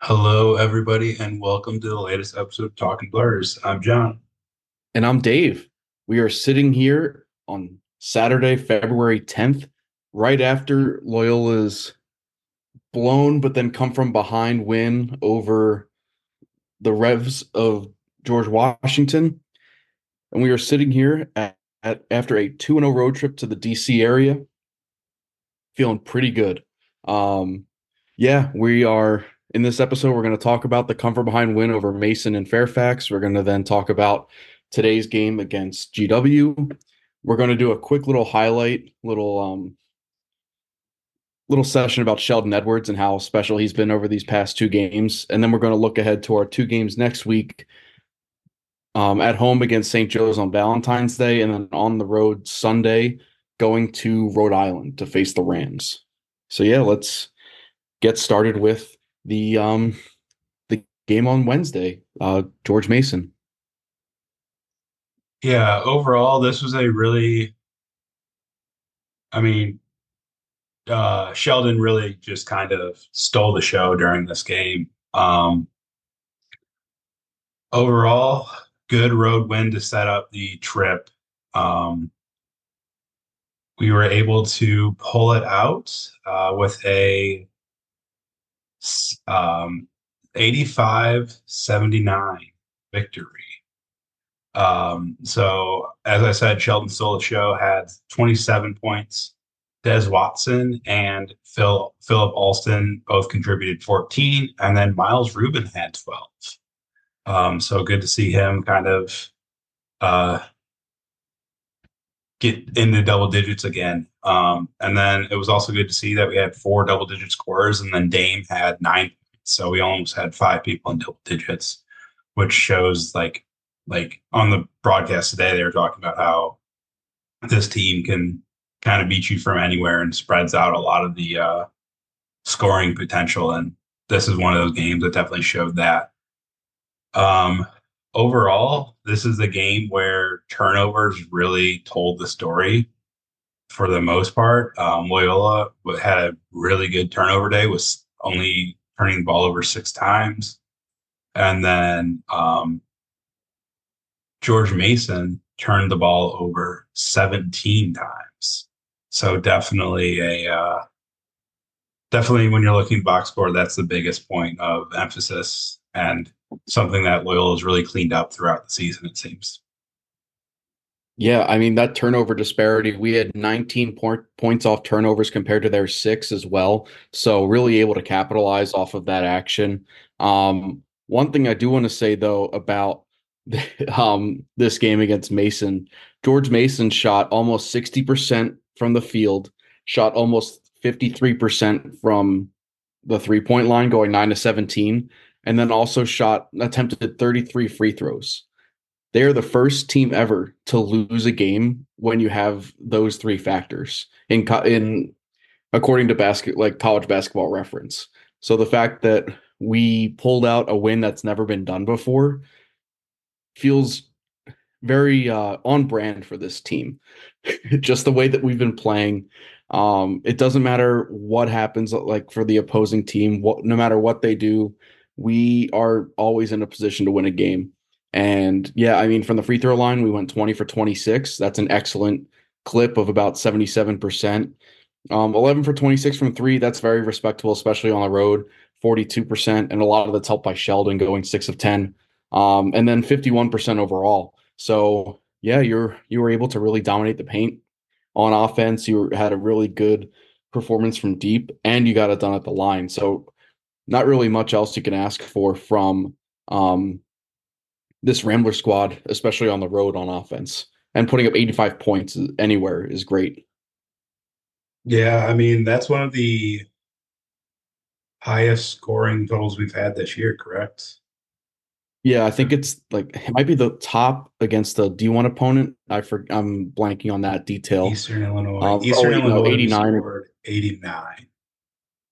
Hello, everybody, and welcome to the latest episode of Talking Blurs. I'm John. And I'm Dave. We are sitting here on Saturday, February 10th, right after Loyola's blown, but then come from behind win over the Revs of George Washington. And we are sitting here at, at after a 2 0 road trip to the DC area, feeling pretty good. Um, yeah, we are in this episode. We're going to talk about the comfort behind win over Mason and Fairfax. We're going to then talk about today's game against GW. We're going to do a quick little highlight, little um, little session about Sheldon Edwards and how special he's been over these past two games, and then we're going to look ahead to our two games next week. Um, at home against St. Joe's on Valentine's Day, and then on the road Sunday, going to Rhode Island to face the Rams. So yeah, let's get started with the um the game on Wednesday. Uh, George Mason. Yeah, overall, this was a really, I mean, uh, Sheldon really just kind of stole the show during this game. Um, overall, good road win to set up the trip. Um, we were able to pull it out uh, with a um, 85 79 victory. Um, so, as I said, Sheldon stole show, had 27 points. Des Watson and Phil Philip Alston both contributed 14, and then Miles Rubin had 12. Um, so good to see him kind of uh, get into double digits again. Um, and then it was also good to see that we had four double digit scores, and then Dame had nine. So we almost had five people in double digits, which shows like like on the broadcast today they were talking about how this team can kind of beat you from anywhere and spreads out a lot of the uh, scoring potential. And this is one of those games that definitely showed that. Um, overall, this is a game where turnovers really told the story for the most part. Um, Loyola had a really good turnover day, was only turning the ball over six times. And then um, George Mason turned the ball over 17 times. So definitely a uh, definitely when you're looking box score, that's the biggest point of emphasis and something that Loyola has really cleaned up throughout the season, it seems. Yeah, I mean that turnover disparity. We had 19 point, points off turnovers compared to their six as well. So really able to capitalize off of that action. Um, one thing I do want to say though about um, this game against Mason, George Mason shot almost 60% from the field, shot almost 53% from the three point line, going nine to 17 and then also shot attempted 33 free throws. They are the first team ever to lose a game when you have those three factors in in according to basket like college basketball reference. So the fact that we pulled out a win that's never been done before feels very uh, on brand for this team. Just the way that we've been playing. Um, it doesn't matter what happens like for the opposing team, what no matter what they do, we are always in a position to win a game. And yeah, I mean, from the free throw line, we went 20 for 26. That's an excellent clip of about 77%. Um, 11 for 26 from three, that's very respectable, especially on the road. 42%. And a lot of that's helped by Sheldon going six of 10. Um, and then 51% overall. So yeah, you're you were able to really dominate the paint on offense. You had a really good performance from deep, and you got it done at the line. So not really much else you can ask for from um, this Rambler squad, especially on the road on offense. And putting up 85 points anywhere is great. Yeah, I mean, that's one of the highest scoring totals we've had this year, correct? Yeah, I think it's like it might be the top against a D1 opponent. I for I'm blanking on that detail. Eastern Illinois. Um, Eastern oh, Illinois 89 89.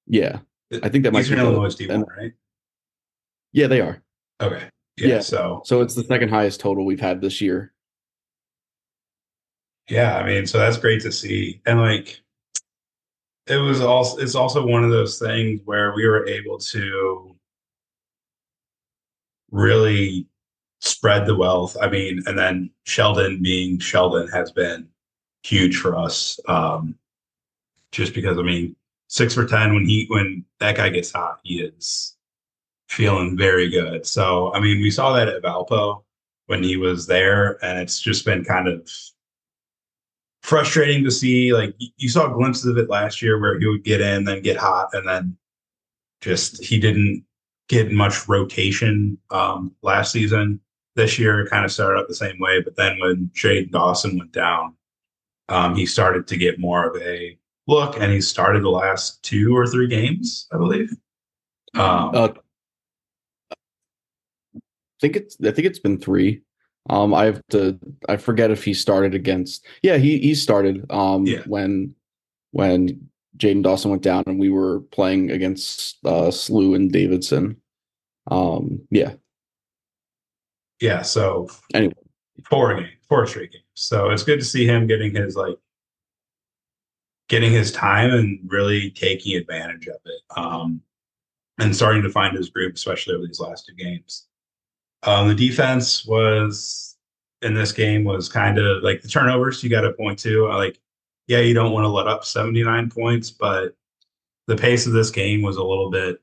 Yeah. I think that might Eastern be Illinois D one, right? Yeah, they are. Okay. Yeah, yeah. So so it's the second highest total we've had this year. Yeah, I mean, so that's great to see, and like, it was also it's also one of those things where we were able to really spread the wealth. I mean, and then Sheldon being Sheldon has been huge for us. Um, just because I mean, six for ten when he when that guy gets hot, he is feeling very good. So I mean, we saw that at Valpo when he was there, and it's just been kind of frustrating to see. Like you saw glimpses of it last year where he would get in, then get hot, and then just he didn't get much rotation um, last season. This year, kind of started out the same way, but then when Jayden Dawson went down, um, he started to get more of a look, and he started the last two or three games, I believe. Um, Uh, I think it's I think it's been three. Um, I have to I forget if he started against. Yeah, he he started. Um, Yeah. when when Jayden Dawson went down and we were playing against uh, Slew and Davidson. Um, yeah, yeah, so Anyway. four games, four straight games. So it's good to see him getting his like getting his time and really taking advantage of it. Um, and starting to find his group, especially over these last two games. Um, the defense was in this game was kind of like the turnovers you got to point to. uh, Like, yeah, you don't want to let up 79 points, but the pace of this game was a little bit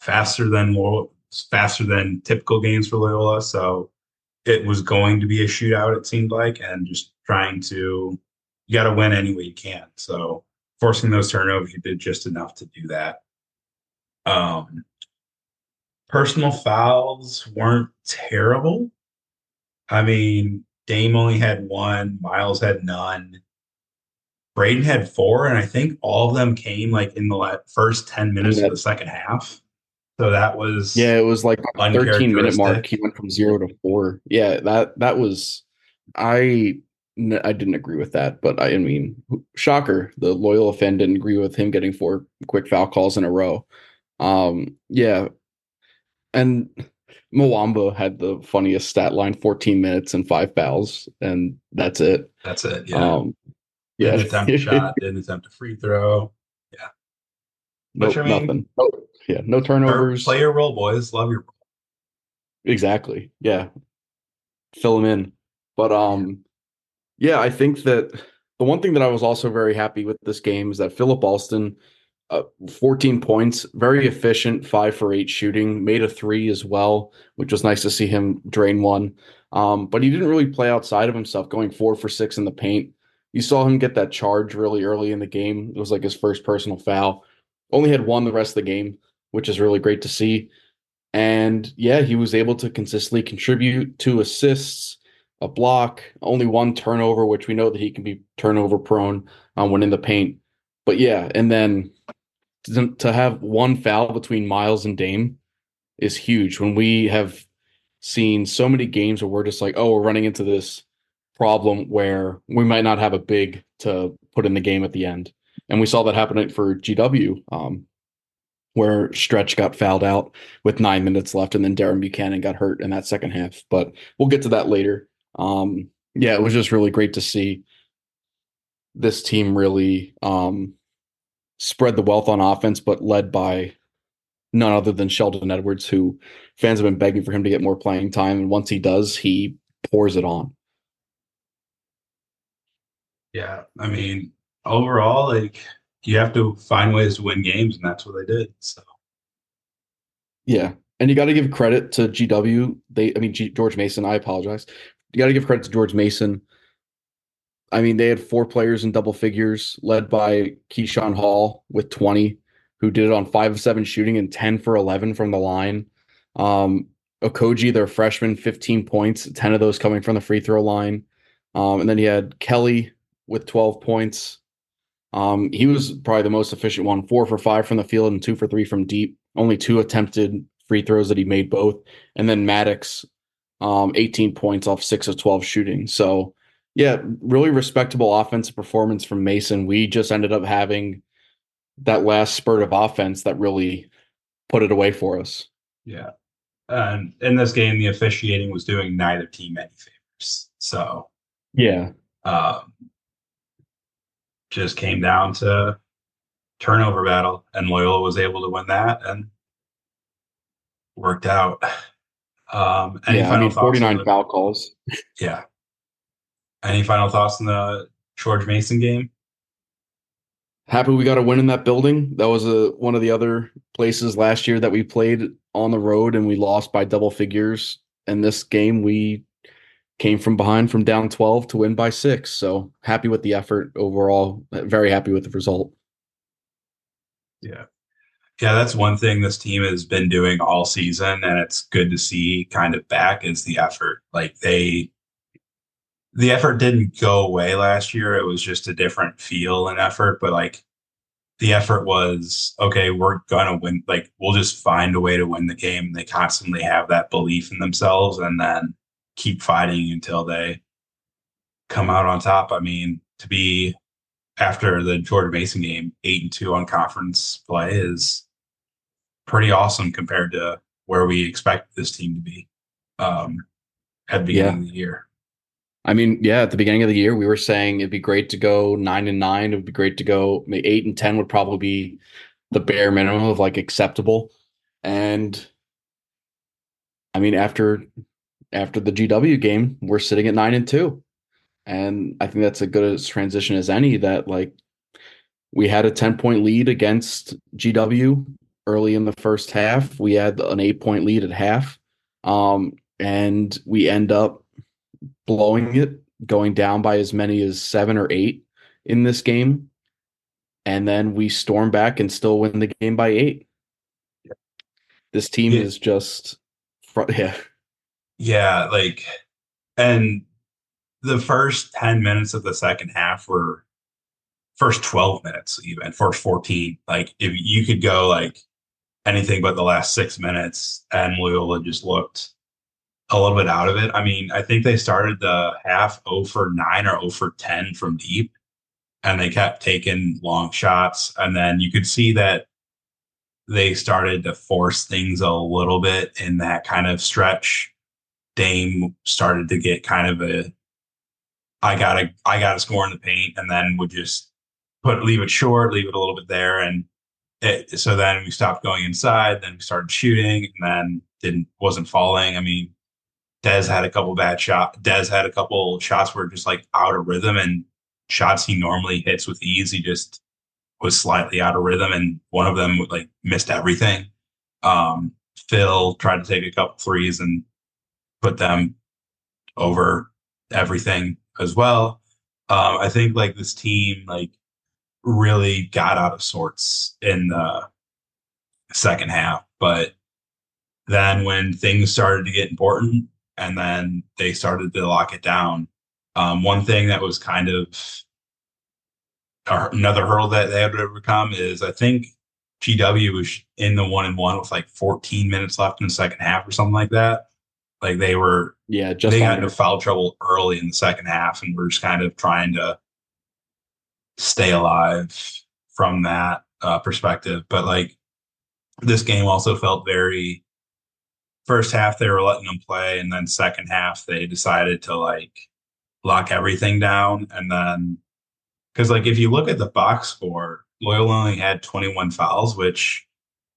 faster than more faster than typical games for Loyola. So it was going to be a shootout, it seemed like, and just trying to you got to win any way you can. So forcing those turnovers, you did just enough to do that. Um, personal fouls weren't terrible. I mean, Dame only had one, Miles had none. Braden had four, and I think all of them came like in the first 10 minutes of the second half. So that was yeah, it was like on 13 minute mark. He went from zero to four. Yeah, that that was I n- I didn't agree with that, but I, I mean, shocker. The loyal fan didn't agree with him getting four quick foul calls in a row. Um, yeah, and Mwamba had the funniest stat line: 14 minutes and five fouls, and that's it. that's it. Yeah. Um, yeah, Didn't attempt a shot, didn't attempt a free throw. nope, Which, I mean- nothing. No, yeah, no turnovers. Play your role, boys. Love your role. Exactly. Yeah. Fill them in. But um yeah, I think that the one thing that I was also very happy with this game is that Philip Alston uh, 14 points, very efficient, 5 for 8 shooting, made a 3 as well, which was nice to see him drain one. Um but he didn't really play outside of himself going 4 for 6 in the paint. You saw him get that charge really early in the game. It was like his first personal foul. Only had one the rest of the game, which is really great to see. And yeah, he was able to consistently contribute two assists, a block, only one turnover, which we know that he can be turnover prone um, when in the paint. But yeah, and then to, to have one foul between Miles and Dame is huge. When we have seen so many games where we're just like, oh, we're running into this problem where we might not have a big to put in the game at the end. And we saw that happen for GW. Um, where Stretch got fouled out with nine minutes left, and then Darren Buchanan got hurt in that second half. But we'll get to that later. Um, yeah, it was just really great to see this team really um, spread the wealth on offense, but led by none other than Sheldon Edwards, who fans have been begging for him to get more playing time. And once he does, he pours it on. Yeah. I mean, overall, like you have to find ways to win games, and that's what they did. So Yeah. And you got to give credit to GW. They, I mean, G, George Mason, I apologize. You got to give credit to George Mason. I mean, they had four players in double figures, led by Keyshawn Hall with 20, who did it on five of seven shooting and 10 for 11 from the line. Um, Okojie, their freshman, 15 points, 10 of those coming from the free throw line. Um, and then he had Kelly with 12 points. Um, he was probably the most efficient one, four for five from the field and two for three from deep. Only two attempted free throws that he made both. And then Maddox, um, 18 points off six of 12 shooting. So, yeah, really respectable offensive performance from Mason. We just ended up having that last spurt of offense that really put it away for us. yeah. And in this game, the officiating was doing neither team any favors. So Yeah. um, just came down to turnover battle, and Loyola was able to win that. And worked out. Um, any yeah, I mean, 49 foul calls. Yeah. Any final thoughts on the George Mason game? Happy we got a win in that building. That was a one of the other places last year that we played on the road and we lost by double figures. And this game we came from behind from down 12 to win by 6. So, happy with the effort overall. Very happy with the result. Yeah. Yeah, that's one thing this team has been doing all season, and it's good to see kind of back is the effort. Like they the effort didn't go away last year. It was just a different feel and effort, but like the effort was okay, we're gonna win. Like we'll just find a way to win the game. They constantly have that belief in themselves and then keep fighting until they come out on top. I mean, to be after the Jordan Mason game, eight and two on conference play is pretty awesome compared to where we expect this team to be um, at the beginning of the year. I mean, yeah, at the beginning of the year, we were saying it'd be great to go nine and nine. It would be great to go eight and ten would probably be the bare minimum of like acceptable. And I mean, after after the GW game, we're sitting at nine and two. And I think that's a good as transition as any that like we had a 10 point lead against GW early in the first half. We had an eight point lead at half. Um, and we end up blowing it, going down by as many as seven or eight in this game. And then we storm back and still win the game by eight. This team Yeah. is just, yeah. Yeah, like, and the first 10 minutes of the second half were first 12 minutes, even first 14. Like, if you could go like anything but the last six minutes, and Loyola just looked a little bit out of it. I mean, I think they started the half 0 for 9 or 0 for 10 from deep, and they kept taking long shots. And then you could see that they started to force things a little bit in that kind of stretch. Dame started to get kind of a I gotta I gotta score in the paint and then would just put leave it short, leave it a little bit there. And it, so then we stopped going inside, then we started shooting and then didn't wasn't falling. I mean, Des had a couple bad shots. Des had a couple shots where just like out of rhythm and shots he normally hits with ease. He just was slightly out of rhythm and one of them like missed everything. Um, Phil tried to take a couple threes and put them over everything as well. Um, I think like this team like really got out of sorts in the second half, but then when things started to get important and then they started to lock it down, um, one thing that was kind of another hurdle that they had to overcome is I think GW was in the one and one with like 14 minutes left in the second half or something like that. Like they were Yeah, just they got under. into foul trouble early in the second half, and we're just kind of trying to stay alive from that uh, perspective. But like this game also felt very first half they were letting them play, and then second half they decided to like lock everything down, and then because like if you look at the box score, Loyola only had 21 fouls, which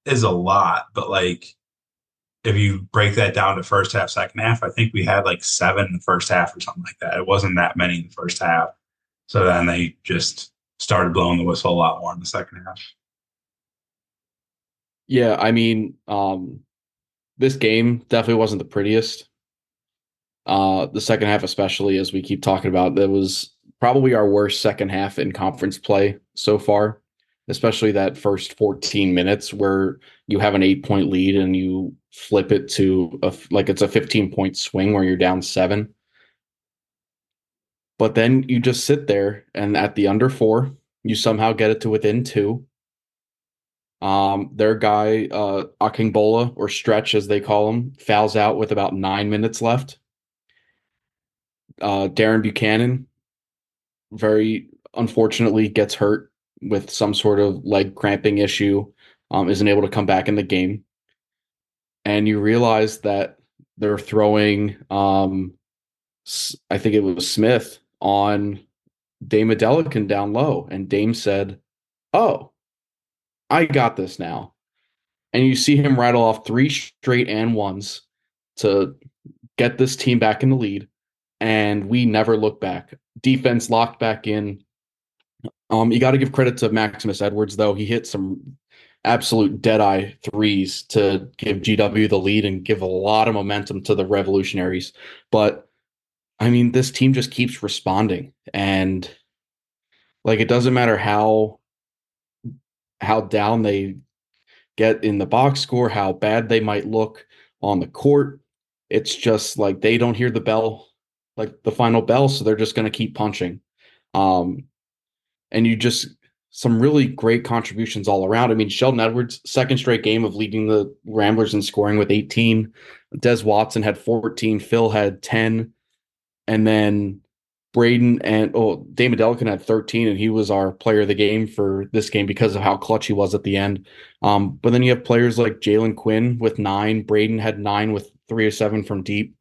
is a lot, but like if you break that down to first half, second half, I think we had like seven in the first half or something like that. It wasn't that many in the first half. So then they just started blowing the whistle a lot more in the second half. Yeah, I mean, um, this game definitely wasn't the prettiest. Uh, the second half, especially as we keep talking about, that was probably our worst second half in conference play so far, especially that first 14 minutes where you have an eight point lead and you flip it to a, like it's a 15 point swing where you're down seven. But then you just sit there and at the under four, you somehow get it to within two. Um, their guy, uh, Akingbola or Stretch as they call him, fouls out with about nine minutes left. Uh, Darren Buchanan, very unfortunately, gets hurt with some sort of leg cramping issue, um, isn't able to come back in the game. And you realize that they're throwing, um, I think it was Smith on Dame Adelekun down low, and Dame said, "Oh, I got this now." and you see him rattle off three straight and ones to get this team back in the lead, and we never look back. Defense locked back in. Um, you got to give credit to Maximus Edwards though; he hit some absolute dead eye threes to give GW the lead and give a lot of momentum to the Revolutionaries. But I mean, this team just keeps responding, and like it doesn't matter how how down they get in the box score, how bad they might look on the court. It's just like they don't hear the bell, like the final bell, so they're just going to keep punching. Um, and you just some really great contributions all around. I mean, Sheldon Edwards, second straight game of leading the Ramblers in scoring with 18. Des Watson had 14. Phil had 10. And then Braden and oh, Dame Adelekun had 13, and he was our player of the game for this game because of how clutch he was at the end. Um, but then you have players like Jalen Quinn with nine. Braden had nine with three or seven from deep.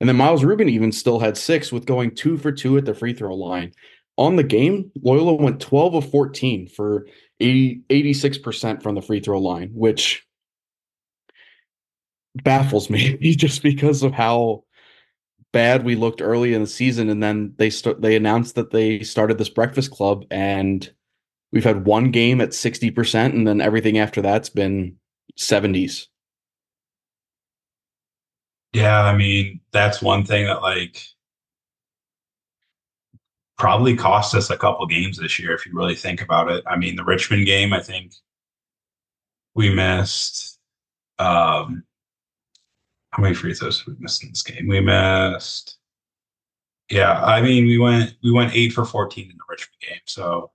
And then Miles Rubin even still had six with going two for two at the free throw line on the game, Loyola went 12 of 14 for 80, 86% from the free throw line, which baffles me just because of how bad we looked early in the season. And then they start they announced that they started this breakfast club and we've had one game at 60%, and then everything after that's been 70s. Yeah, I mean, that's one thing that like probably cost us a couple games this year if you really think about it. I mean, the Richmond game, I think we missed. Um, how many free throws we missed in this game? We missed. Yeah, I mean, we went we went eight for fourteen in the Richmond game. So,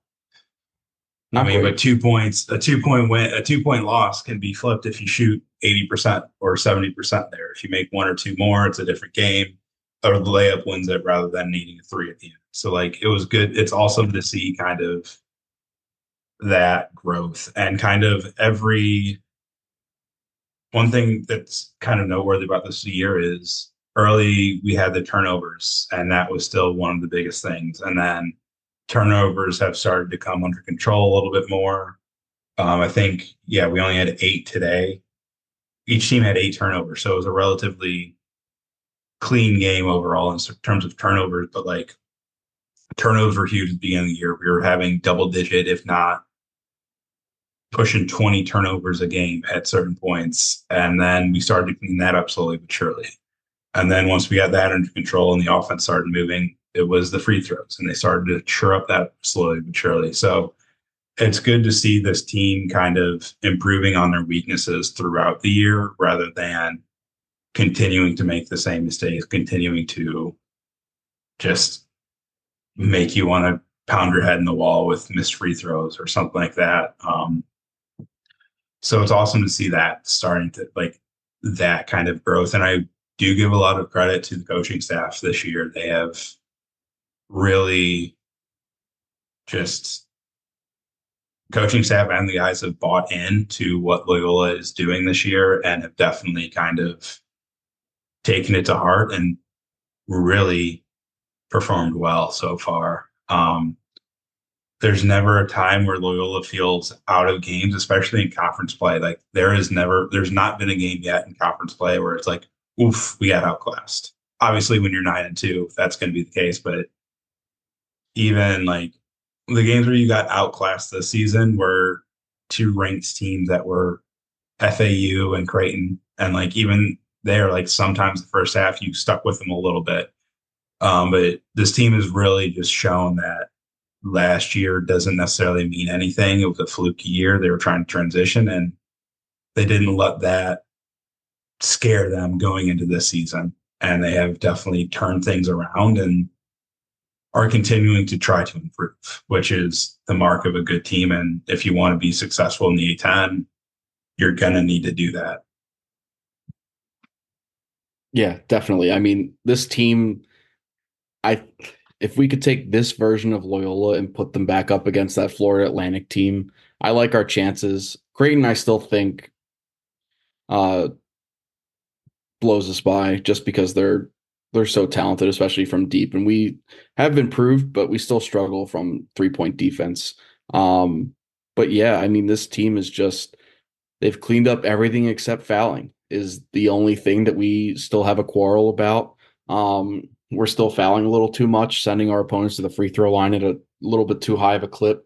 Not I mean, great. but two points, a two point win, a two point loss can be flipped if you shoot eighty percent or seventy percent there. If you make one or two more, it's a different game. Or the layup wins it rather than needing a three at the end. So like it was good. It's awesome to see kind of that growth and kind of every one thing that's kind of noteworthy about this year is early we had the turnovers and that was still one of the biggest things. And then turnovers have started to come under control a little bit more. Um, i think yeah we only had eight today. Each team had eight turnovers so it was a relatively clean game overall in terms of turnovers but like turnovers were huge at the beginning of the year. We were having double digit, if not pushing 20 turnovers a game at certain points. And then we started to clean that up slowly but surely. And then once we got that under control and the offense started moving, it was the free throws and they started to cheer up that slowly but surely. So it's good to see this team kind of improving on their weaknesses throughout the year rather than continuing to make the same mistakes, continuing to just make you want to pound your head in the wall with missed free throws or something like that. Um, so it's awesome to see that starting to like that kind of growth. And I do give a lot of credit to the coaching staff this year. They have really just coaching staff and the guys have bought into what Loyola is doing this year and have definitely kind of taken it to heart and really performed well so far. Um, there's never a time where Loyola feels out of games, especially in conference play. Like there is never, there's not been a game yet in conference play where it's like, oof, we got outclassed. Obviously, when you're nine and two, that's going to be the case. But even like the games where you got outclassed this season were two ranked teams that were FAU and Creighton, and like even there, like sometimes the first half you stuck with them a little bit, um, but this team has really just shown that last year doesn't necessarily mean anything. It was a fluky year. They were trying to transition and they didn't let that scare them going into this season. And they have definitely turned things around and are continuing to try to improve, which is the mark of a good team. And if you want to be successful in the A10, you're going to need to do that. Yeah, definitely. I mean, this team I if we could take this version of Loyola and put them back up against that Florida Atlantic team, I like our chances. Creighton, I still think uh blows us by just because they're they're so talented, especially from deep. And we have improved, but we still struggle from three point defense. Um, but yeah, I mean, this team is just They've cleaned up everything except fouling is the only thing that we still have a quarrel about. Um, we're still fouling a little too much, sending our opponents to the free throw line at a little bit too high of a clip.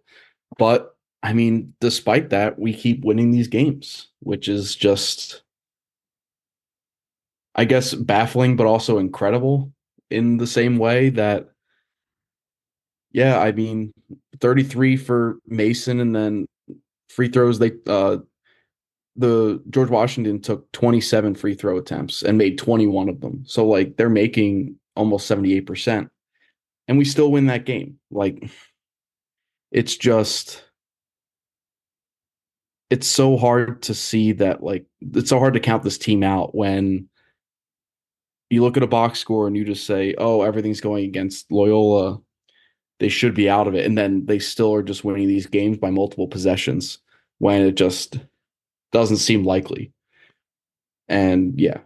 But I mean, despite that, we keep winning these games, which is just, I guess, baffling, but also incredible in the same way that, yeah, I mean, 33 for Mason and then free throws, they, uh, the George Washington took 27 free throw attempts and made 21 of them. So like they're making almost 78%. And we still win that game. Like it's just it's so hard to see that like it's so hard to count this team out when you look at a box score and you just say, "Oh, everything's going against Loyola. They should be out of it." And then they still are just winning these games by multiple possessions when it just doesn't seem likely. And yeah,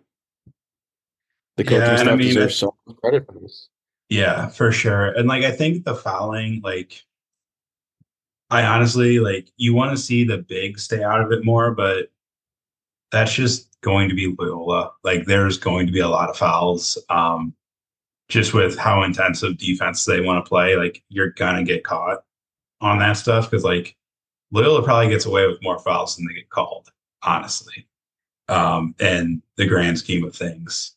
the coaching Yeah, and I staff mean, deserves so much credit for this. Yeah, for sure. And like I think the fouling, like I honestly like you want to see the big stay out of it more, but that's just going to be Loyola. Like there's going to be a lot of fouls. Um just with how intensive defense they want to play, like you're gonna get caught on that stuff because like Loyola probably gets away with more fouls than they get called, honestly. Um, in the grand scheme of things.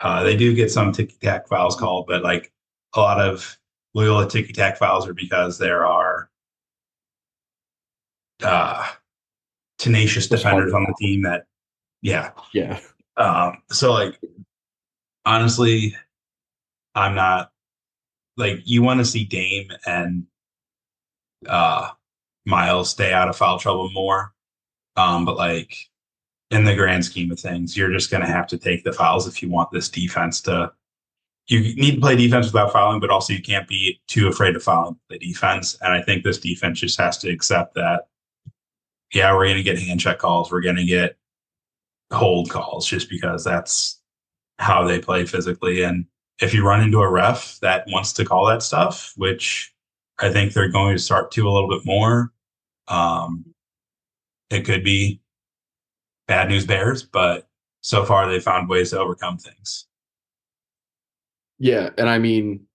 Uh, they do get some ticky tack fouls called, but like a lot of Loyola ticky tack fouls are because there are uh, tenacious defenders on the team that, yeah. Yeah. Um, so like, honestly, I'm not like you want to see Dame and uh, Miles stay out of foul trouble more. Um, but like in the grand scheme of things, you're just going to have to take the fouls if you want this defense to. You need to play defense without fouling, but also you can't be too afraid to foul the defense. And I think this defense just has to accept that. Yeah, we're going to get hand check calls. We're going to get hold calls just because that's how they play physically. And if you run into a ref that wants to call that stuff, which I think they're going to start to a little bit more, um, it could be bad news bears, but so far they found ways to overcome things. Yeah, and I mean,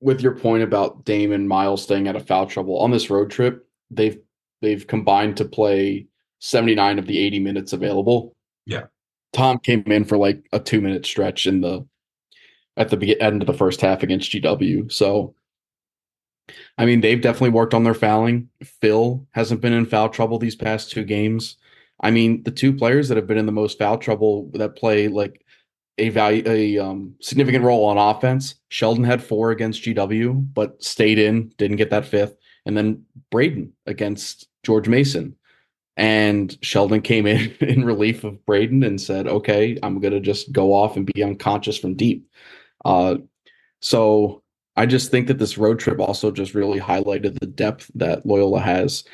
with your point about Dame and Miles staying out of foul trouble on this road trip, they've they've combined to play 79 of the 80 minutes available. Yeah. Tom came in for like a two minute stretch in the at the be- end of the first half against GW. So, I mean, they've definitely worked on their fouling. Phil hasn't been in foul trouble these past two games. I mean, the two players that have been in the most foul trouble that play like a value a um, significant role on offense. Sheldon had four against GW, but stayed in, didn't get that fifth, and then Braden against George Mason. And Sheldon came in in relief of Braden and said, "Okay, I'm gonna just go off and be unconscious from deep." Uh, so I just think that this road trip also just really highlighted the depth that Loyola has.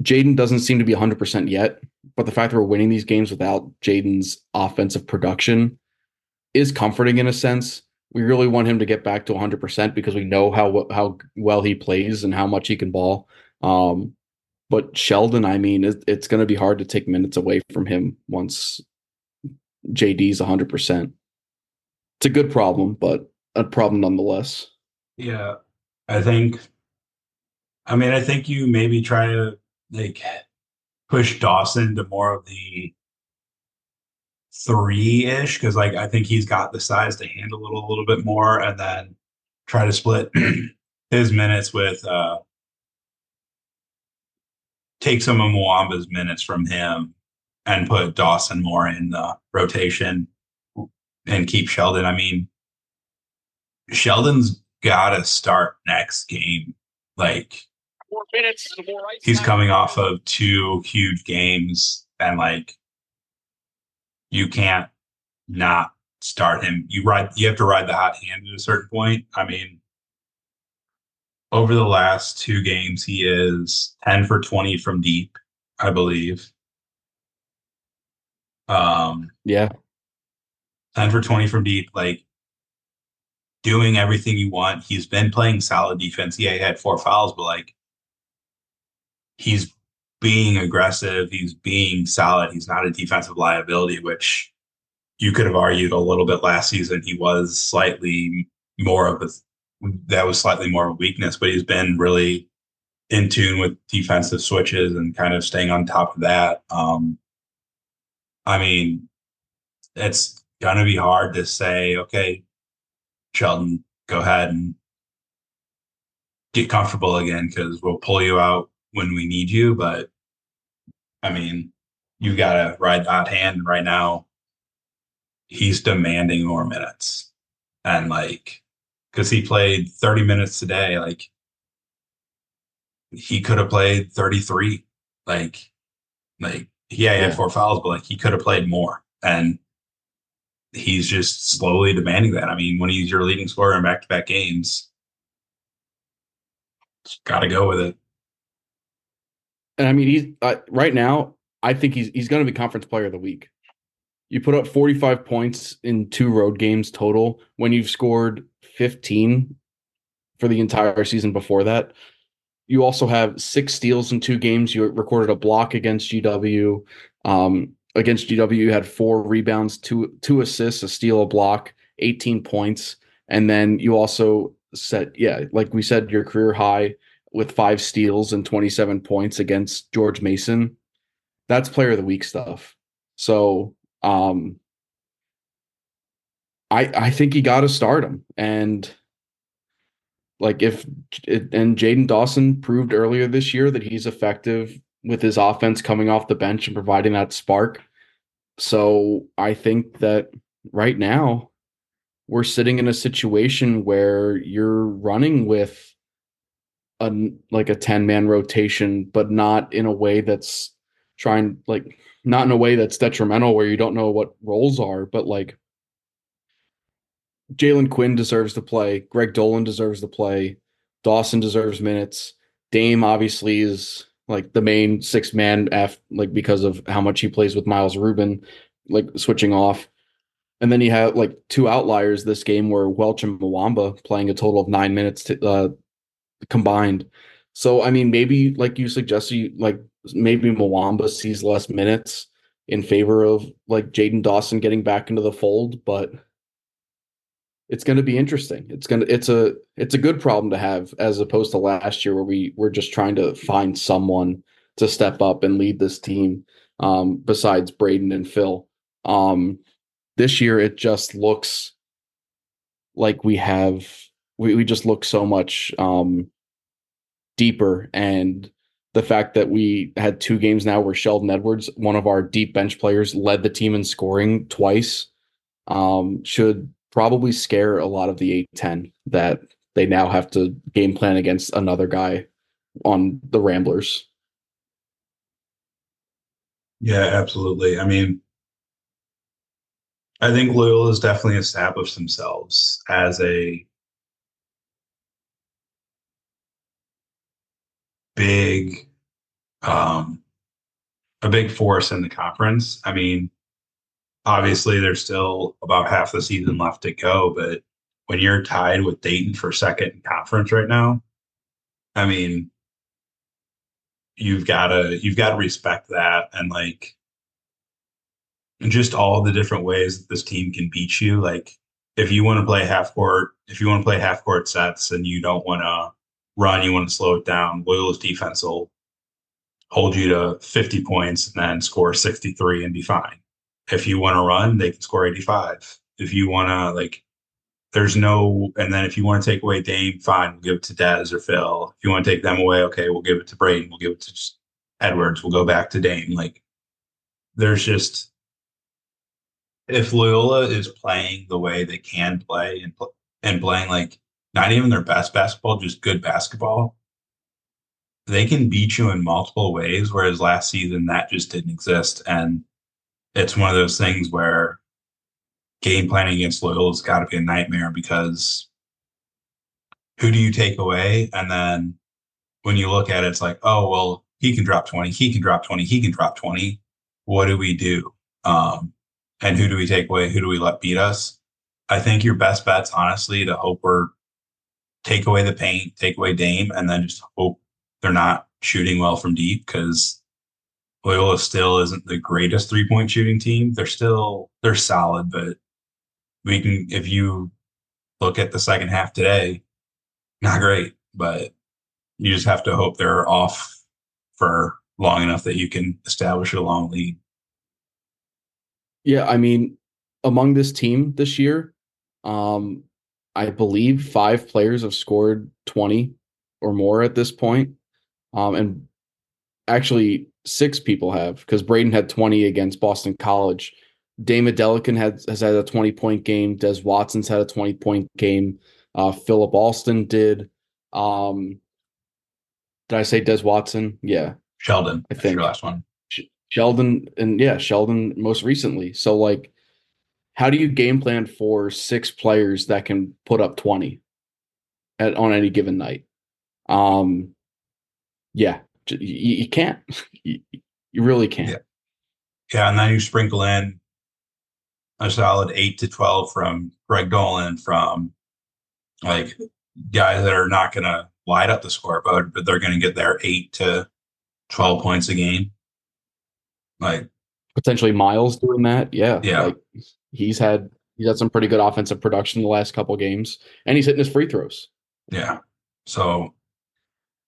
Jayden doesn't seem to be 100% yet, but the fact that we're winning these games without Jayden's offensive production is comforting in a sense. We really want him to get back to 100% because we know how how well he plays and how much he can ball. Um, but Sheldon, I mean, it, it's going to be hard to take minutes away from him once JD's 100%. It's a good problem, but a problem nonetheless. Yeah, I think. I mean, I think you maybe try to like push Dawson to more of the three ish because, like, I think he's got the size to handle it a little bit more, and then try to split his minutes with uh take some of Mwamba's minutes from him and put Dawson more in the rotation and keep Sheldon. I mean, Sheldon's got to start next game. Like Four minutes. to the right he's side. coming off of two huge games, and like you can't not start him. You ride. You have to ride the hot hand at a certain point. I mean. Over the last two games, he is 10 for 20 from deep, I believe. Um, Yeah. 10 for 20 from deep, like doing everything you want. He's been playing solid defense. Yeah, he had four fouls, but like he's being aggressive. He's being solid. He's not a defensive liability, which you could have argued a little bit last season. He was slightly more of a that was slightly more of a weakness, but he's been really in tune with defensive switches and kind of staying on top of that. Um, I mean, it's gonna be hard to say, okay, Sheldon, go ahead and get comfortable again because we'll pull you out when we need you. But I mean, you got to ride that hand right now. He's demanding more minutes. And like, because he played 30 minutes today, like, he could have played 33. Like, like, yeah, he had four fouls, but like, he could have played more. And he's just slowly demanding that. I mean, when he's your leading scorer in back to back games, got to go with it. And I mean, he's uh, right now. I think he's he's going to be conference player of the week. You put up 45 points in two road games total when you've scored 15 for the entire season before that. You also have six steals in two games. You recorded a block against GW. Um, against GW, you had four rebounds, two two assists, a steal, a block, 18 points, and then you also set yeah, like we said, your career high with five steals and 27 points against George Mason. That's player of the week stuff. So um I I think you gotta start him. And like if and Jayden Dawson proved earlier this year that he's effective with his offense coming off the bench and providing that spark. So I think that right now we're sitting in a situation where you're running with a like a 10 man rotation but not in a way that's trying like not in a way that's detrimental where you don't know what roles are but like Jalen Quinn deserves to play Greg Dolan deserves to play Dawson deserves minutes Dame obviously is like the main six man F like because of how much he plays with Miles Rubin like switching off. And then you have like two outliers this game where Welch and Mwamba playing a total of nine minutes to, uh, combined. So I mean, maybe like you suggested, like maybe Mwamba sees less minutes in favor of like Jayden Dawson getting back into the fold, but it's going to be interesting. It's going to it's a it's a good problem to have as opposed to last year where we were just trying to find someone to step up and lead this team um, besides Braden and Phil. Um, this year it just looks like we have we, we just look so much um deeper and the fact that we had two games now where Sheldon Edwards, one of our deep bench players, led the team in scoring twice, um, should probably scare a lot of the A10 that they now have to game plan against another guy on the Ramblers. Yeah, absolutely. I mean, I think Loyola has definitely established themselves as a big, um, a big force in the conference. I mean, obviously there's still about half the season left to go, but when you're tied with Dayton for second in conference right now, I mean, you've got to you've got to respect that and like just all the different ways that this team can beat you. Like if you want to play half court, if you want to play half court sets and you don't want to run, you want to slow it down, Loyola's defense will hold you to 50 points and then score 63 and be fine. If you want to run, they can score 85. If you want to like there's no and then if you want to take away Dame, fine, we'll give it to Des or Phil. If you want to take them away, okay, we'll give it to Braden, we'll give it to Edwards, we'll go back to Dame. Like there's just if Loyola is playing the way they can play and and playing like not even their best basketball, just good basketball, they can beat you in multiple ways. Whereas last season that just didn't exist, and it's one of those things where game planning against Loyola's got to be a nightmare because who do you take away? And then when you look at it, it's like, oh well, he can drop twenty, he can drop twenty, he can drop twenty. What do we do? Um, and who do we take away? Who do we let beat us? I think your best bet's honestly to hope we're take away the paint, take away Dame, and then just hope they're not shooting well from deep because Loyola still isn't the greatest three point shooting team. They're still they're solid, but we can if you look at the second half today, not great, but you just have to hope they're off for long enough that you can establish a long lead. Yeah, I mean, among this team this year, um, I believe five players have scored 20 or more at this point. Um, and actually six people have because Braden had 20 against Boston College. Dame had has had a 20 point game. Des Watson's had a 20 point game. Uh, Philip Alston did. Um, did I say Des Watson? Yeah, Sheldon, I think last one. Sheldon and yeah, Sheldon most recently. So like, how do you game plan for six players that can put up 20 at on any given night? Um, yeah, you, you can't. You, you really can't. Yeah. Yeah, and then you sprinkle in a solid eight to twelve from Greg Dolan, from like guys that are not going to light up the scoreboard, but they're going to get their eight to twelve points a game. Like potentially Miles doing that. Yeah, Yeah. Like he's had he's had some pretty good offensive production the last couple games, and he's hitting his free throws. Yeah. So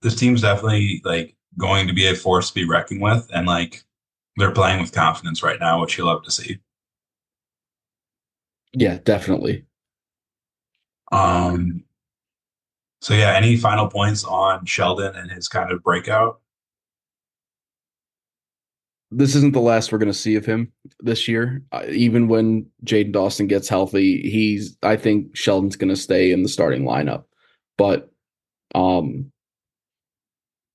this team's definitely like going to be a force to be reckoned with. And like they're playing with confidence right now, which you love to see. Yeah, definitely. Um so yeah, any final points on Sheldon and his kind of breakout? This isn't the last we're going to see of him this year. Uh, even when Jayden Dawson gets healthy, he's. I think Sheldon's going to stay in the starting lineup. But um,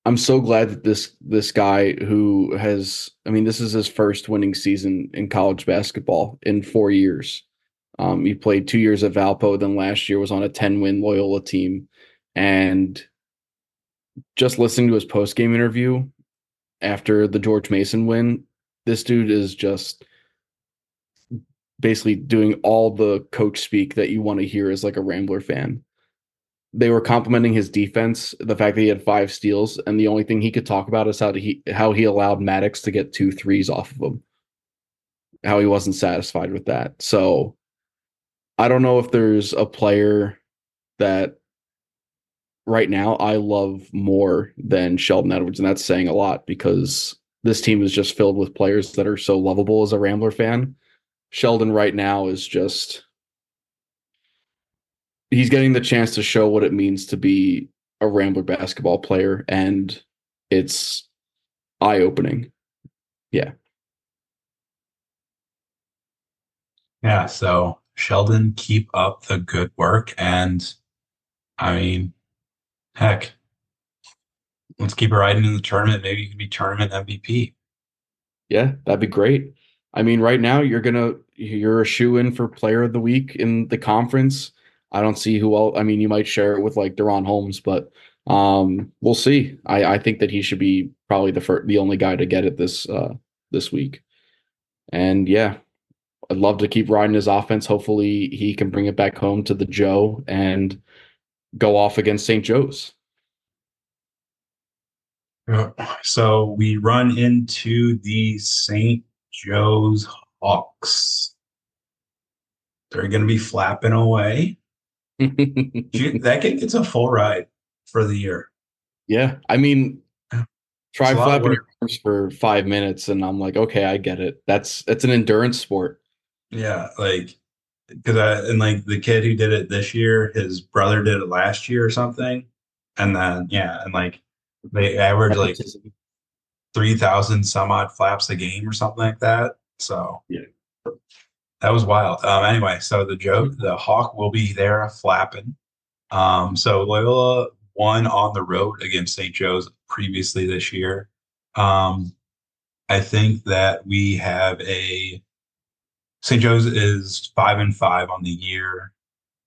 I'm so glad that this this guy who has. I mean, this is his first winning season in college basketball in four years. Um, he played two years at Valpo, then last year was on a 10 win Loyola team. And just listening to his post game interview after the George Mason win, this dude is just basically doing all the coach speak that you want to hear as like a Rambler fan. They were complimenting his defense, the fact that he had five steals, and the only thing he could talk about is how he how he allowed Maddox to get two threes off of him. How he wasn't satisfied with that. So I don't know if there's a player that right now I love more than Sheldon Edwards, and that's saying a lot because this team is just filled with players that are so lovable as a Rambler fan. Sheldon right now is just he's getting the chance to show what it means to be a Rambler basketball player, and it's eye opening. Yeah. Yeah, so Sheldon, keep up the good work. And I mean, heck, let's keep riding in the tournament. Maybe you can be tournament MVP. Yeah, that'd be great. I mean, right now you're gonna you're a shoe in for player of the week in the conference. I don't see who else. I mean, you might share it with like Deron Holmes, but um, we'll see. I, I think that he should be probably the first, the only guy to get it this uh, this week. And yeah, I'd love to keep riding his offense. Hopefully, he can bring it back home to the Joe and go off against St. Joe's. So we run into the St. Joe's Hawks. They're going to be flapping away. That get, it's a full ride for the year. yeah, I mean, try It's a lot of flapping your arms for five minutes, and I'm like, okay, I get it. That's it's an endurance sport. Yeah, like because I and like the kid who did it this year, his brother did it last year or something, and then yeah, and like they average like three thousand some odd flaps a game or something like that. So Yeah. that was wild. Um, anyway, so the joke, the hawk will be there flapping. Um, so Loyola won on the road against St. Joe's previously this year. Um, I think that we have a St. Joe's is five and five on the year.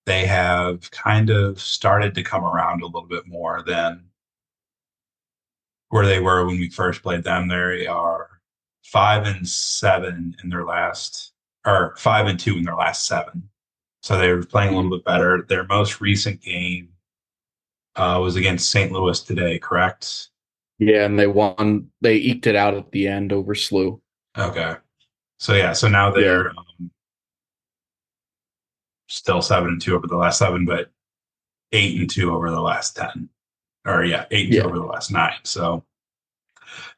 They have kind of started to come around a little bit more than where they were when we first played them. They are five and seven in their last, or five and two in their last seven. So they were playing a little bit better. Their most recent game uh, was against St. Louis today, correct? Yeah, and they won. They eked it out at the end over SLU. Okay. So yeah, so now they're um, still seven and two over the last seven, but eight and two over the last ten. Or yeah, eight and Yeah. two over the last nine. So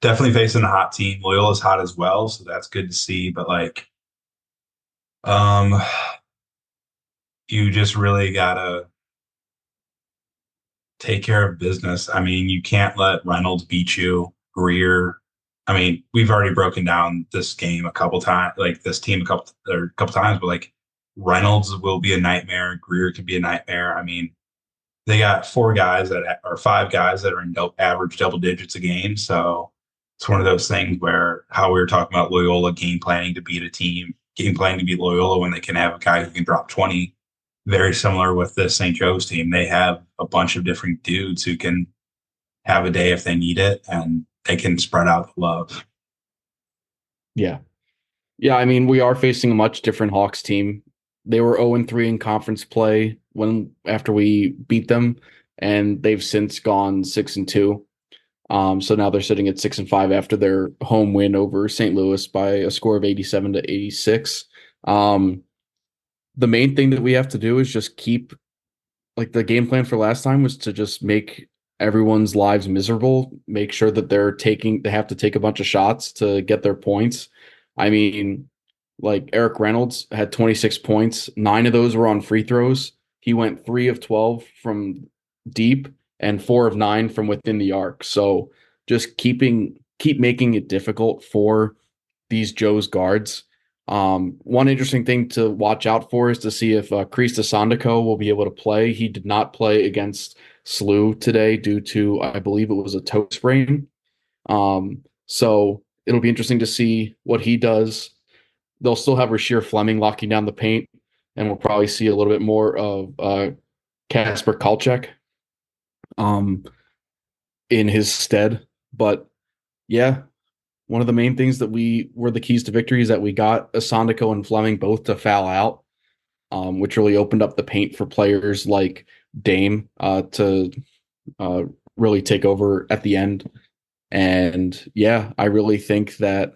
definitely facing a hot team. Loyola's hot as well, so that's good to see. But like, um, you just really gotta take care of business. I mean, you can't let Reynolds beat you. Greer. I mean, we've already broken down this game a couple times, like this team a couple or a couple times, but like Reynolds will be a nightmare. Greer can be a nightmare. I mean, they got four guys that or five guys that are in dou- average double digits a game. So it's one of those things where how we were talking about Loyola game planning to beat a team, game planning to beat Loyola when they can have a guy who can drop 20. Very similar with the St. Joe's team. They have a bunch of different dudes who can have a day if they need it and they can spread out the love. Yeah. Yeah, I mean, we are facing a much different Hawks team. They were 0 and 3 in conference play when after we beat them, and they've since gone 6 and 2. Um, so now they're sitting at 6 and 5 after their home win over St. Louis by a score of 87 to 86. Um, the main thing that we have to do is just keep like the game plan for last time was to just make everyone's lives miserable, make sure that they're taking they have to take a bunch of shots to get their points. I mean, like Erik Reynolds had 26 points, 9 of those were on free throws. He went 3 of 12 from deep and 4 of 9 from within the arc. So, just keeping keep making it difficult for these Joe's guards. Um, one interesting thing to watch out for is to see if uh, Christ Essandoko will be able to play. He did not play against SLU today due to, I believe it was a toe sprain. Um, so it'll be interesting to see what he does. They'll still have Rasheer Fleming locking down the paint, and we'll probably see a little bit more of uh, Kacper Klaczek um, in his stead. But yeah, one of the main things that we were the keys to victory is that we got Essandoko and Fleming both to foul out, um, which really opened up the paint for players like Dame uh, to uh, really take over at the end. And yeah, I really think that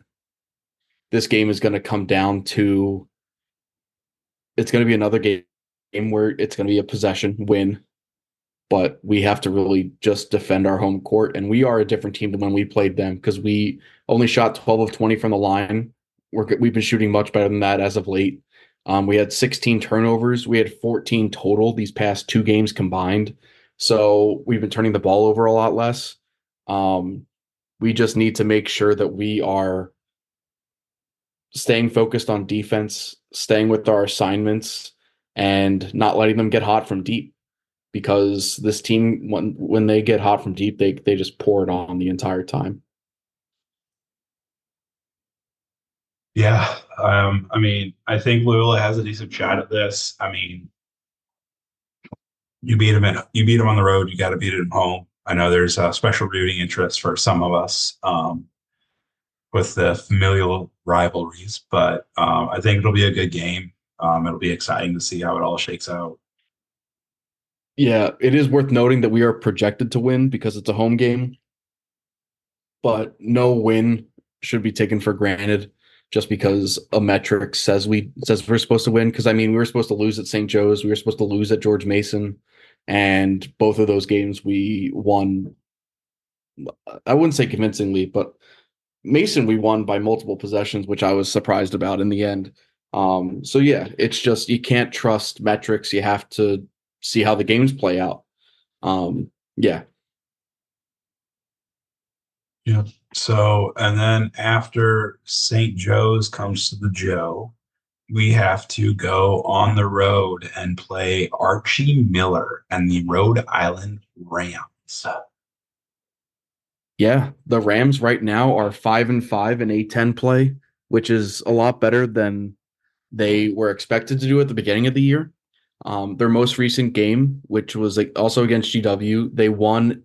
this game is going to come down to it's going to be another game where it's going to be a possession win, but we have to really just defend our home court. And we are a different team than when we played them because we only shot 12 of 20 from the line. We're, we've been shooting much better than that as of late. Um, we had 16 turnovers. We had 14 total these past two games combined. So we've been turning the ball over a lot less. Um, we just need to make sure that we are staying focused on defense, staying with our assignments, and not letting them get hot from deep. Because this team, when when they get hot from deep, they they just pour it on the entire time. Yeah. Um, I mean, I think Loyola has a decent shot at this. I mean, you beat them at you beat them on the road, you got to beat at home. I know there's a special rooting interest for some of us um, with the familial rivalries, but um, I think it'll be a good game. Um, it'll be exciting to see how it all shakes out. Yeah, it is worth noting that we are projected to win because it's a home game, but no win should be taken for granted just because a metric says we says we're supposed to win. Because I mean, we were supposed to lose at St. Joe's, we were supposed to lose at George Mason, and both of those games we won. I wouldn't say convincingly, but Mason we won by multiple possessions, which I was surprised about in the end. Um, so yeah, it's just you can't trust metrics. You have to see how the games play out. Um, yeah. Yeah. So, and then after St. Joe's comes to the Joe, we have to go on the road and play Archie Miller and the Rhode Island Rams. Yeah, the Rams right now are five and five in A10 play, which is a lot better than they were expected to do at the beginning of the year. Um, their most recent game, which was like also against GW, they won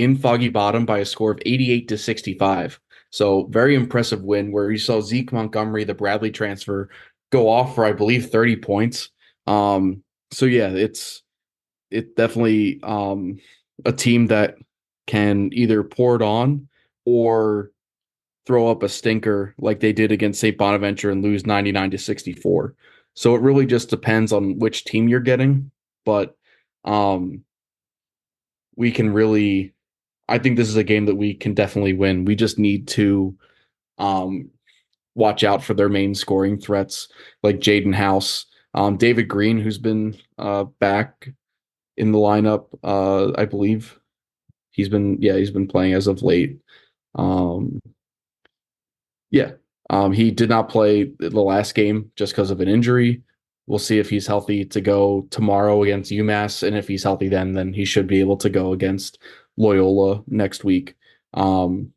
in Foggy Bottom by a score of 88 to 65. So very impressive win where you saw Zek Montgomery, the Bradley transfer, go off for I believe 30 points. Um, so yeah, it's it definitely um, a team that can either pour it on or throw up a stinker like they did against St. Bonaventure and lose 99 to 64. So it really just depends on which team you're getting, but um we can really I think this is a game that we can definitely win. We just need to um watch out for their main scoring threats like Jaden House, um David Green who's been uh back in the lineup uh I believe. He's been yeah, he's been playing as of late. Um yeah, um, he did not play the last game just because of an injury. We'll see if he's healthy to go tomorrow against UMass, and if he's healthy, then then he should be able to go against Loyola next week. Um,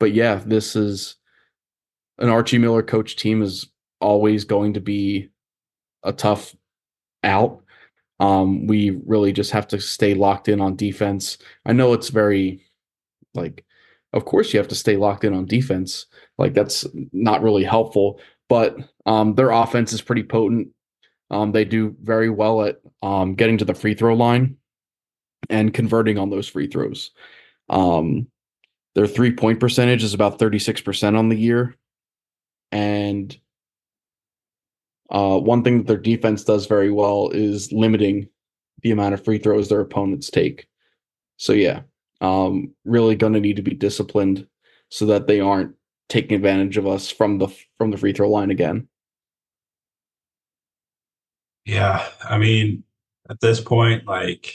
but yeah, this is an Archie Miller coach team is always going to be a tough out. Um, we really just have to stay locked in on defense. I know it's very like, of course you have to stay locked in on defense like that's not really helpful. But um, their offense is pretty potent. Um, they do very well at um, getting to the free throw line and converting on those free throws. Um, their three point percentage is about 36% on the year. And uh, one thing that their defense does very well is limiting the amount of free throws their opponents take. So, yeah, um, really going to need to be disciplined so that they aren't taking advantage of us from the from the free throw line again. Yeah, I mean, at this point, like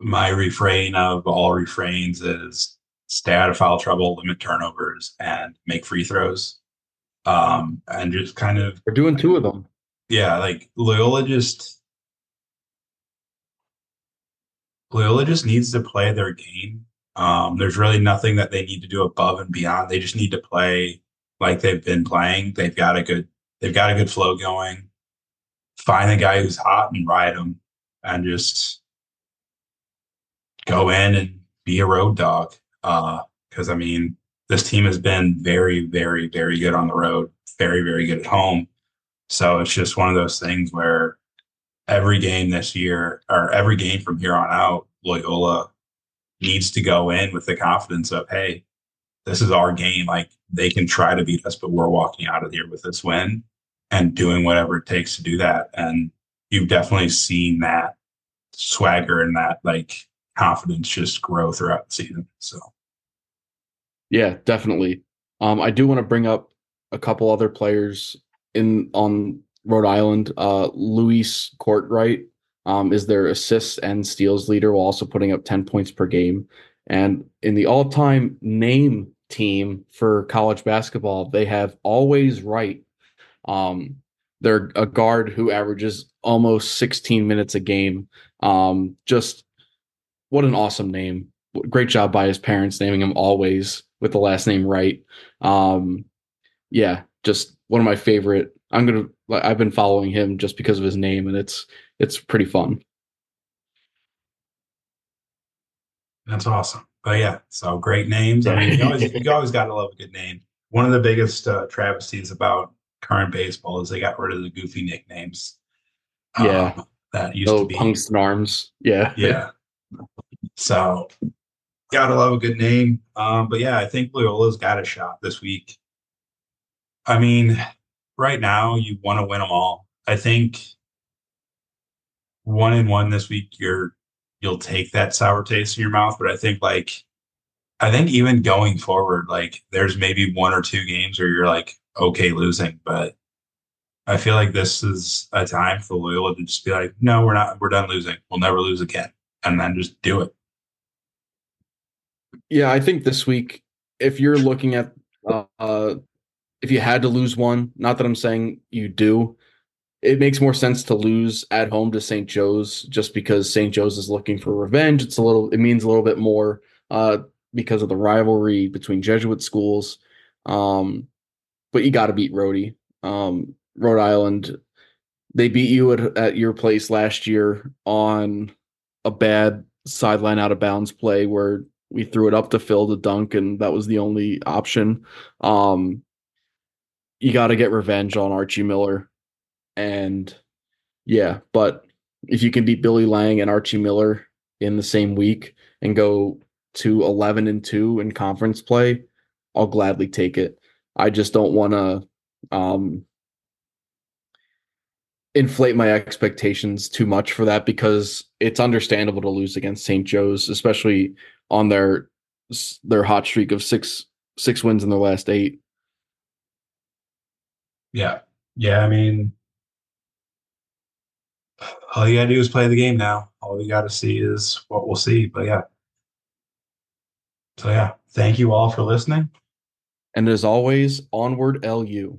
my refrain of all refrains is stay out of foul trouble, limit turnovers, and make free throws. Um, and just kind of we're doing two of them. Yeah, like Loyola just Loyola just needs to play their game um, there's really nothing that they need to do above and beyond. They just need to play like they've been playing. They've got a good they've got a good flow going. Find the guy who's hot and ride him, and just go in and be a road dog. Because uh, I mean, this team has been very, very, very good on the road, very, very good at home. So it's just one of those things where every game this year, or every game from here on out, Loyola needs to go in with the confidence of, hey, this is our game. Like they can try to beat us, but we're walking out of here with this win and doing whatever it takes to do that. And you've definitely seen that swagger and that like confidence just grow throughout the season. So, yeah, definitely. Um, I do want to bring up a couple other players in on Rhode Island. Uh, Luis Kortright um, is their assists and steals leader while also putting up 10 points per game. And in the all time name team for college basketball, they have Always Wright. Um, they're a guard who averages almost 16 minutes a game. Um, just what an awesome name. Great job by his parents naming him Always with the last name Wright. Um, yeah, just one of my favorite. I'm gonna. I've been following him just because of his name, and it's it's pretty fun. That's awesome. But yeah, so great names. I mean, you always you always got to love a good name. One of the biggest uh, travesties about current baseball is they got rid of the goofy nicknames. Yeah, um, that used oh, to be Tungsten Arms. Yeah, yeah. So gotta love a good name. Um, but yeah, I think Loyola's got a shot this week. I mean, right now you want to win them all. I think one and one this week, you're you'll take that sour taste in your mouth. But I think like I think even going forward, like there's maybe one or two games where you're like okay losing, but I feel like this is a time for Loyola to just be like, no, we're not, we're done losing. We'll never lose again, and then just do it. Yeah, I think this week, if you're looking at, uh, if you had to lose one, not that I'm saying you do, it makes more sense to lose at home to St. Joe's just because St. Joe's is looking for revenge. It's a little, it means a little bit more uh, because of the rivalry between Jesuit schools. Um, but you got to beat Rhody. Um, Rhode Island, they beat you at, at your place last year on a bad sideline out of bounds play where we threw it up to Phil to dunk, and that was the only option. Um, you got to get revenge on Archie Miller and yeah, but if you can beat Billy Lange and Archie Miller in the same week and go to 11 and 2 in conference play, I'll gladly take it. I just don't want to um, inflate my expectations too much for that because it's understandable to lose against St. Joe's, especially on their their hot streak of six six wins in their last eight. Yeah. Yeah. I mean, all you gotta do is play the game now. All you gotta see is what we'll see. But yeah. So yeah, thank you all for listening. And as always, onward LU.